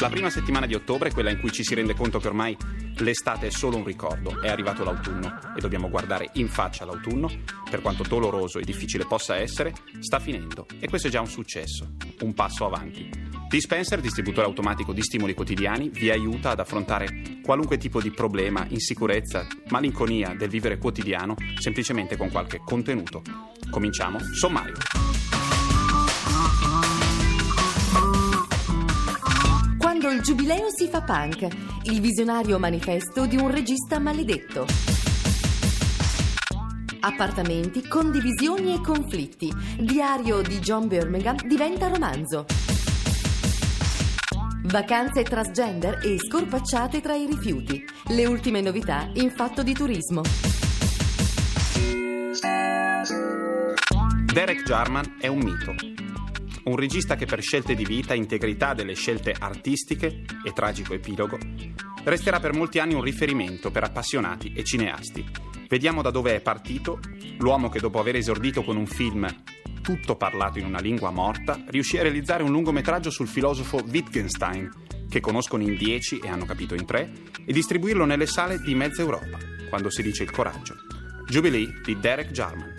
La prima settimana di ottobre è quella in cui ci si rende conto che ormai l'estate è solo un ricordo, è arrivato l'autunno e dobbiamo guardare in faccia l'autunno, per quanto doloroso e difficile possa essere, sta finendo e questo è già un successo, un passo avanti. Dispenser, distributore automatico di stimoli quotidiani, vi aiuta ad affrontare qualunque tipo di problema, insicurezza, malinconia del vivere quotidiano, semplicemente con qualche contenuto. Cominciamo, sommario. Il giubileo si fa punk, il visionario manifesto di un regista maledetto. Appartamenti, condivisioni e conflitti. Diario di John Birmingham diventa romanzo. Vacanze transgender e scorpacciate tra i rifiuti. Le ultime novità in fatto di turismo. Derek Jarman è un mito. Un regista che per scelte di vita, integrità delle scelte artistiche e tragico epilogo, resterà per molti anni un riferimento per appassionati e cineasti. Vediamo da dove è partito l'uomo che dopo aver esordito con un film tutto parlato in una lingua morta, riuscì a realizzare un lungometraggio sul filosofo Wittgenstein, che conoscono in dieci e hanno capito in tre, e distribuirlo nelle sale di mezza Europa, quando si dice il coraggio. Jubilee di Derek Jarman.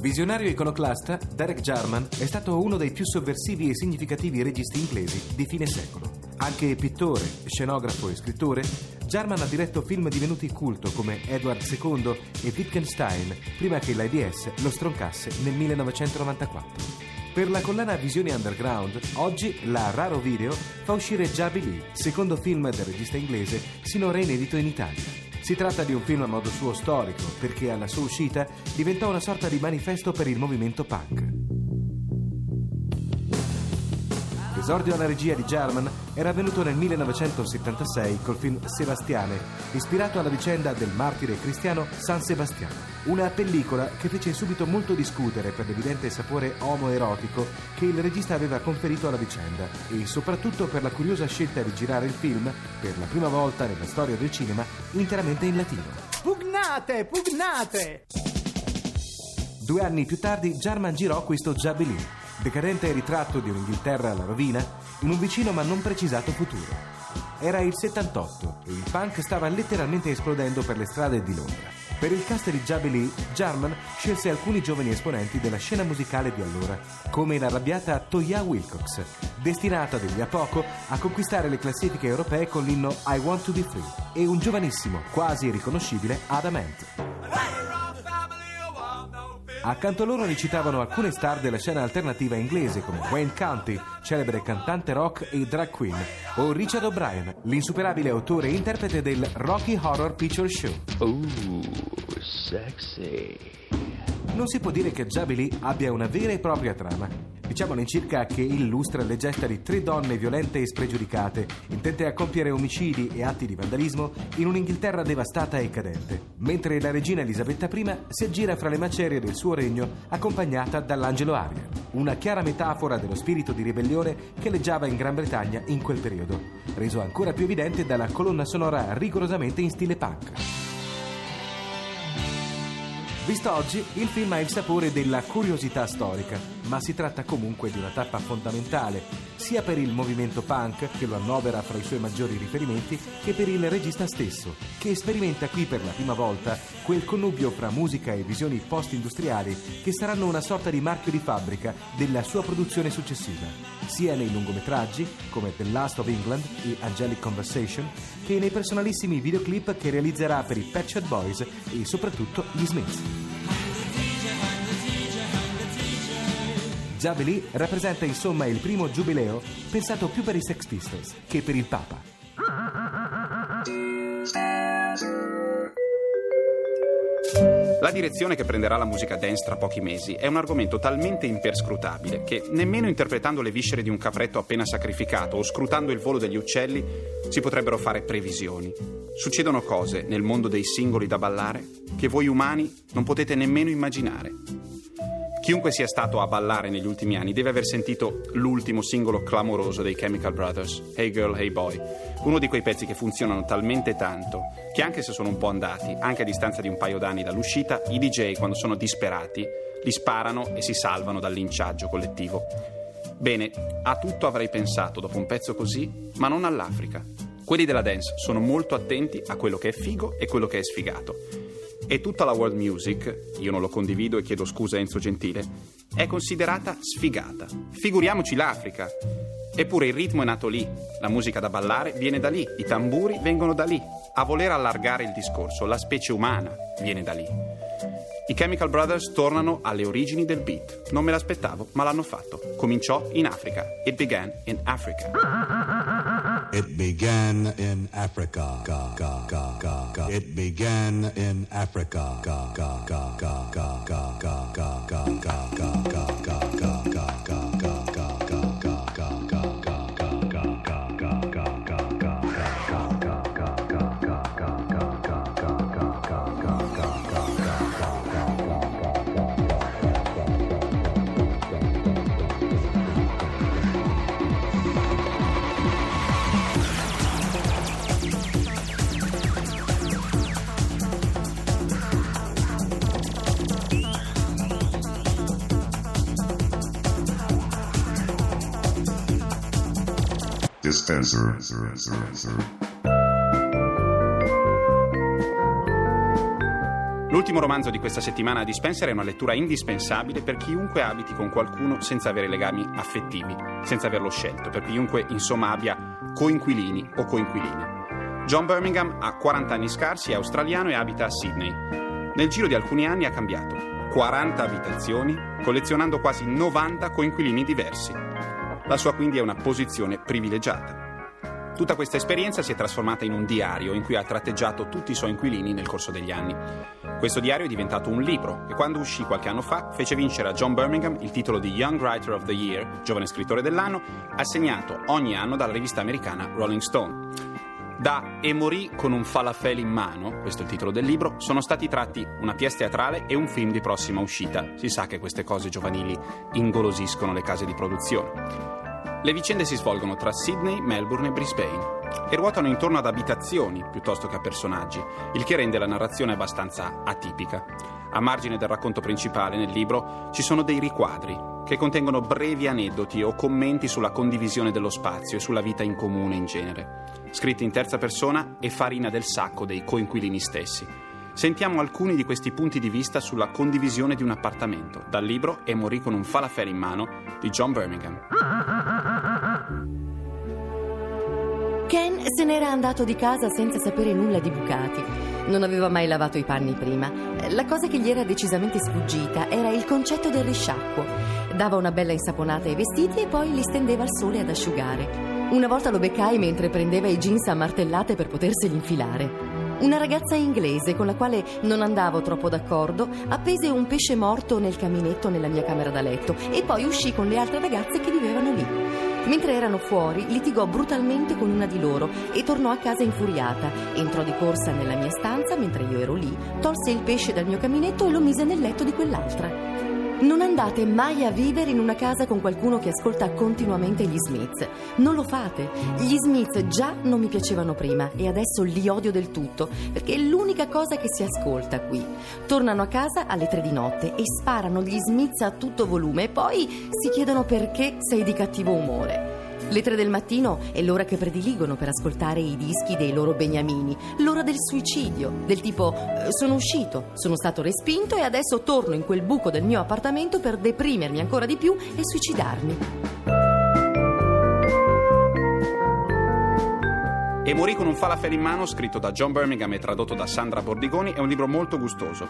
Visionario iconoclasta, Derek Jarman è stato uno dei più sovversivi e significativi registi inglesi di fine secolo. Anche pittore, scenografo e scrittore, Jarman ha diretto film divenuti culto come Edward II e Wittgenstein, prima che l'ABS lo stroncasse nel 1994. Per la collana Visioni Underground, oggi la Raro Video fa uscire Jubilee, secondo film del regista inglese sinora inedito in Italia. Si tratta di un film a modo suo storico, perché alla sua uscita diventò una sorta di manifesto per il movimento punk. L'esordio alla regia di Jarman era avvenuto nel 1976 col film Sebastiane, ispirato alla vicenda del martire cristiano San Sebastiano. Una pellicola che fece subito molto discutere per l'evidente sapore omoerotico che il regista aveva conferito alla vicenda e soprattutto per la curiosa scelta di girare il film, per la prima volta nella storia del cinema, interamente in latino. Pugnate, pugnate! Due anni più tardi Jarman girò questo Jubilee, decadente ritratto di un'Inghilterra alla rovina, in un vicino ma non precisato futuro. Era il 78 e il punk stava letteralmente esplodendo per le strade di Londra. Per il cast di Jubilee, Jarman scelse alcuni giovani esponenti della scena musicale di allora, come l'arrabbiata Toya Wilcox, destinata lì a poco a conquistare le classifiche europee con l'inno I Want to Be Free, e un giovanissimo, quasi irriconoscibile Adam Ant. Accanto a loro recitavano alcune star della scena alternativa inglese come Wayne County, celebre cantante rock e drag queen, o Richard O'Brien, l'insuperabile autore e interprete del Rocky Horror Picture Show. Ooh, sexy. Non si può dire che Jubilee abbia una vera e propria trama. Diciamo all'incirca che illustra le gesta di tre donne violente e spregiudicate, intente a compiere omicidi e atti di vandalismo in un'Inghilterra devastata e cadente, mentre la regina Elisabetta I si aggira fra le macerie del suo regno accompagnata dall'angelo Ariel, una chiara metafora dello spirito di ribellione che leggiava in Gran Bretagna in quel periodo, reso ancora più evidente dalla colonna sonora rigorosamente in stile punk. Visto oggi, il film ha il sapore della curiosità storica, ma si tratta comunque di una tappa fondamentale, sia per il movimento punk, che lo annovera fra i suoi maggiori riferimenti, che per il regista stesso, che sperimenta qui per la prima volta quel connubio fra musica e visioni post-industriali che saranno una sorta di marchio di fabbrica della sua produzione successiva, sia nei lungometraggi, come The Last of England e Angelic Conversation, che nei personalissimi videoclip che realizzerà per i Shop Boys e soprattutto gli Smiths. Jubilee rappresenta insomma il primo giubileo pensato più per i Sex Pistols che per il Papa. La direzione che prenderà la musica dance tra pochi mesi è un argomento talmente imperscrutabile che nemmeno interpretando le viscere di un capretto appena sacrificato o scrutando il volo degli uccelli si potrebbero fare previsioni. Succedono cose nel mondo dei singoli da ballare che voi umani non potete nemmeno immaginare. Chiunque sia stato a ballare negli ultimi anni deve aver sentito l'ultimo singolo clamoroso dei Chemical Brothers, Hey Girl, Hey Boy, uno di quei pezzi che funzionano talmente tanto che anche se sono un po' andati, anche a distanza di un paio d'anni dall'uscita, i DJ quando sono disperati li sparano e si salvano dal linciaggio collettivo. Bene, a tutto avrei pensato dopo un pezzo così, ma non all'Africa. Quelli della dance sono molto attenti a quello che è figo e quello che è sfigato. E tutta la world music, io non lo condivido e chiedo scusa a Enzo Gentile, è considerata sfigata. Figuriamoci l'Africa. Eppure il ritmo è nato lì, la musica da ballare viene da lì, i tamburi vengono da lì. A voler allargare il discorso, la specie umana viene da lì. I Chemical Brothers tornano alle origini del beat. Non me l'aspettavo, ma l'hanno fatto. Cominciò in Africa. It began in Africa. It began in Africa. It began in Africa. Dispenser. L'ultimo romanzo di questa settimana a Dispenser è una lettura indispensabile per chiunque abiti con qualcuno senza avere legami affettivi, senza averlo scelto, per chiunque insomma abbia coinquilini o coinquiline. John Birmingham ha 40 anni scarsi, è australiano e abita a Sydney. Nel giro di alcuni anni ha cambiato 40 abitazioni, collezionando quasi 90 coinquilini diversi. La sua quindi è una posizione privilegiata. Tutta questa esperienza si è trasformata in un diario in cui ha tratteggiato tutti i suoi inquilini nel corso degli anni. Questo diario è diventato un libro e quando uscì qualche anno fa fece vincere a John Birmingham il titolo di Young Writer of the Year, giovane scrittore dell'anno, assegnato ogni anno dalla rivista americana Rolling Stone. Da E morì con un falafel in mano, questo è il titolo del libro, sono stati tratti una pièce teatrale e un film di prossima uscita. Si sa che queste cose giovanili ingolosiscono le case di produzione. Le vicende si svolgono tra Sydney, Melbourne e Brisbane e ruotano intorno ad abitazioni piuttosto che a personaggi, il che rende la narrazione abbastanza atipica. A margine del racconto principale nel libro ci sono dei riquadri che contengono brevi aneddoti o commenti sulla condivisione dello spazio e sulla vita in comune in genere, scritti in terza persona e farina del sacco dei coinquilini stessi. Sentiamo alcuni di questi punti di vista sulla condivisione di un appartamento, dal libro E morì con un falafel in mano di John Birmingham. Ken se n'era andato di casa senza sapere nulla di bucati. Non aveva mai lavato i panni prima. La cosa che gli era decisamente sfuggita era il concetto del risciacquo. Dava una bella insaponata ai vestiti e poi li stendeva al sole ad asciugare. Una volta lo beccai mentre prendeva i jeans a martellate per poterseli infilare. Una ragazza inglese con la quale non andavo troppo d'accordo appese un pesce morto nel caminetto nella mia camera da letto e poi uscì con le altre ragazze che vivevano lì. Mentre erano fuori, litigò brutalmente con una di loro e tornò a casa infuriata. Entrò di corsa nella mia stanza mentre io ero lì, tolse il pesce dal mio caminetto e lo mise nel letto di quell'altra. Non andate mai a vivere in una casa con qualcuno che ascolta continuamente gli Smiths. Non lo fate. Gli Smiths già non mi piacevano prima e adesso li odio del tutto, perché è l'unica cosa che si ascolta qui. Tornano a casa alle tre di notte e sparano gli Smiths a tutto volume e poi si chiedono perché sei di cattivo umore. Le tre del mattino è l'ora che prediligono per ascoltare i dischi dei loro beniamini, l'ora del suicidio, del tipo eh, sono uscito, sono stato respinto e adesso torno in quel buco del mio appartamento per deprimermi ancora di più e suicidarmi. E morì con un falafel in mano, scritto da John Birmingham e tradotto da Sandra Bordigoni, è un libro molto gustoso.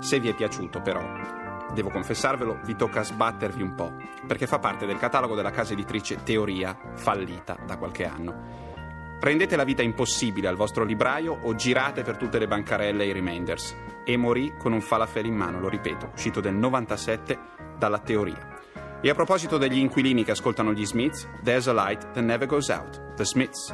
Se vi è piaciuto, però, devo confessarvelo, vi tocca sbattervi un po', perché fa parte del catalogo della casa editrice Teoria, fallita da qualche anno. Rendete la vita impossibile al vostro libraio o girate per tutte le bancarelle e i remainders. E morì con un falafel in mano, lo ripeto, uscito del 97 dalla teoria. E a proposito degli inquilini che ascoltano gli Smiths, There's a light that never goes out. The Smiths.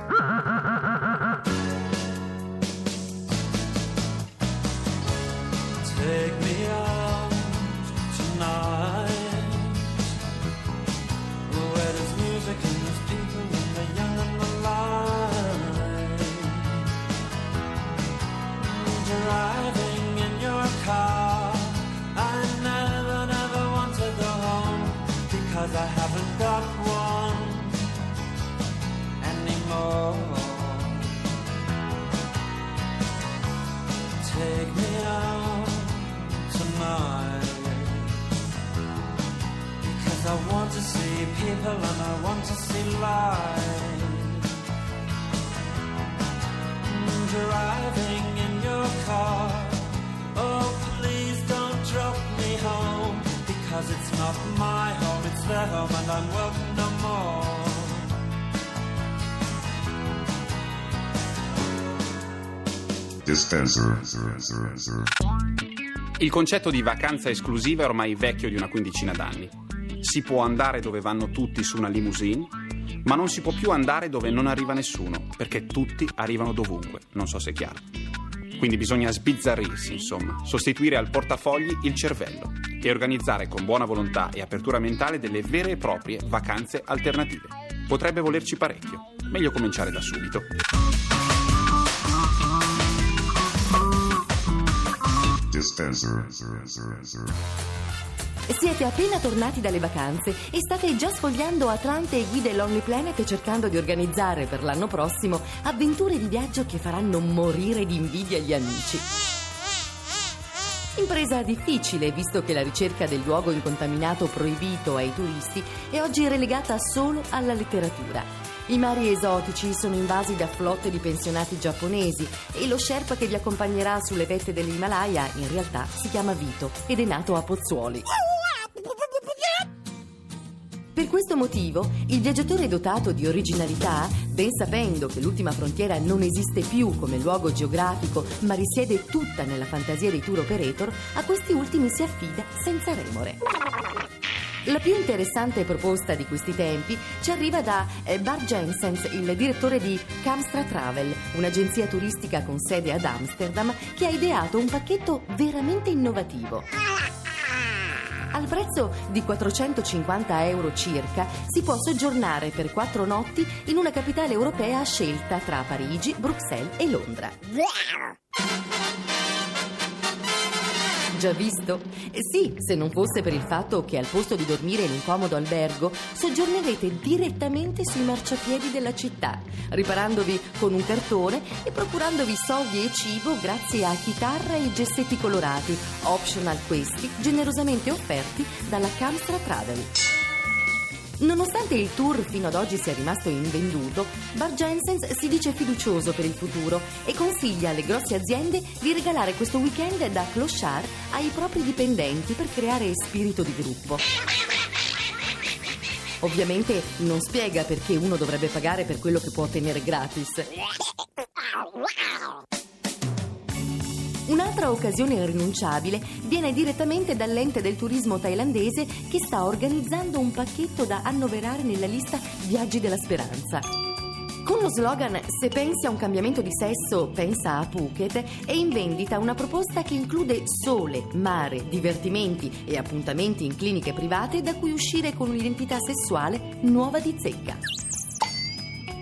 I haven't got one anymore. Take me out tonight Because I want to see people and I want to see Mm, Driving in your car. Oh please don't drop me home Because it's not my home, their home and I'm welcome no more Dispenser. Il concetto di vacanza esclusiva è ormai vecchio di una quindicina d'anni. Si può andare dove vanno tutti su una limousine, ma non si può più andare dove non arriva nessuno, perché tutti arrivano dovunque. Non so se è chiaro. Quindi bisogna sbizzarrirsi, insomma, sostituire al portafogli il cervello e organizzare con buona volontà e apertura mentale delle vere e proprie vacanze alternative. Potrebbe volerci parecchio. Meglio cominciare da subito. Siete appena tornati dalle vacanze e state già sfogliando Atlante e guide Lonely Planet cercando di organizzare per l'anno prossimo avventure di viaggio che faranno morire di invidia gli amici. Impresa difficile, visto che la ricerca del luogo incontaminato proibito ai turisti è oggi relegata solo alla letteratura. I mari esotici sono invasi da flotte di pensionati giapponesi e lo Sherpa che vi accompagnerà sulle vette dell'Himalaya in realtà si chiama Vito ed è nato a Pozzuoli. Per questo motivo, il viaggiatore dotato di originalità, ben sapendo che l'ultima frontiera non esiste più come luogo geografico, ma risiede tutta nella fantasia dei tour operator, a questi ultimi si affida senza remore. La più interessante proposta di questi tempi ci arriva da eh, Bart Jensens, il direttore di Camstra Travel, un'agenzia turistica con sede ad Amsterdam, che ha ideato un pacchetto veramente innovativo. Al prezzo di 450 euro circa si può soggiornare per quattro notti in una capitale europea scelta tra Parigi, Bruxelles e Londra. Già visto? Eh, Sì, se non fosse per il fatto che al posto di dormire in un comodo albergo, soggiornerete direttamente sui marciapiedi della città, riparandovi con un cartone e procurandovi soldi e cibo grazie a chitarra e gessetti colorati, optional questi generosamente offerti dalla Camstra Travel. Nonostante il tour fino ad oggi sia rimasto invenduto, Bar Jensens si dice fiducioso per il futuro e consiglia alle grosse aziende di regalare questo weekend da clochard ai propri dipendenti per creare spirito di gruppo. Ovviamente non spiega perché uno dovrebbe pagare per quello che può ottenere gratis. Un'altra occasione irrinunciabile viene direttamente dall'ente del turismo thailandese che sta organizzando un pacchetto da annoverare nella lista Viaggi della Speranza. Con lo slogan Se pensi a un cambiamento di sesso, pensa a Phuket, è in vendita una proposta che include sole, mare, divertimenti e appuntamenti in cliniche private da cui uscire con un'identità sessuale nuova di zecca.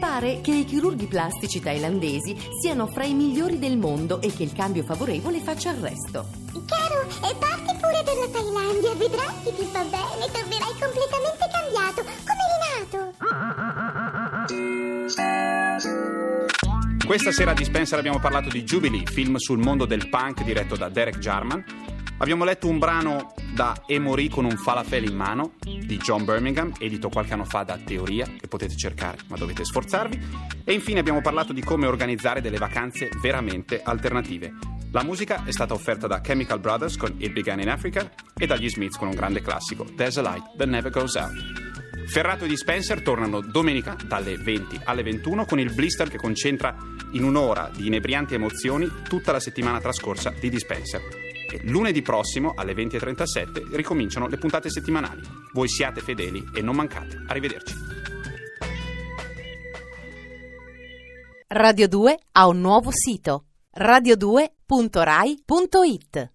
Pare che i chirurghi plastici thailandesi siano fra i migliori del mondo e che il cambio favorevole faccia il resto. Caro, e parti pure per la Thailandia, vedrai che ti fa bene, tornerai completamente cambiato, come rinato. Questa sera a Dispenser abbiamo parlato di Jubilee, film sul mondo del punk diretto da Derek Jarman. Abbiamo letto un brano da E morì con un falafel in mano di John Birmingham, edito qualche anno fa da Teoria, che potete cercare ma dovete sforzarvi. E infine abbiamo parlato di come organizzare delle vacanze veramente alternative. La musica è stata offerta da Chemical Brothers con It Began in Africa e dagli Smiths con un grande classico, There's a Light That Never Goes Out. Ferrato e Dispenser tornano domenica dalle 20 alle 21 con il blister che concentra in un'ora di inebrianti emozioni tutta la settimana trascorsa di Dispenser. Lunedì prossimo alle 20.37 ricominciano le puntate settimanali. Voi siate fedeli e non mancate. Arrivederci. Radio 2 ha un nuovo sito radio2.rai.it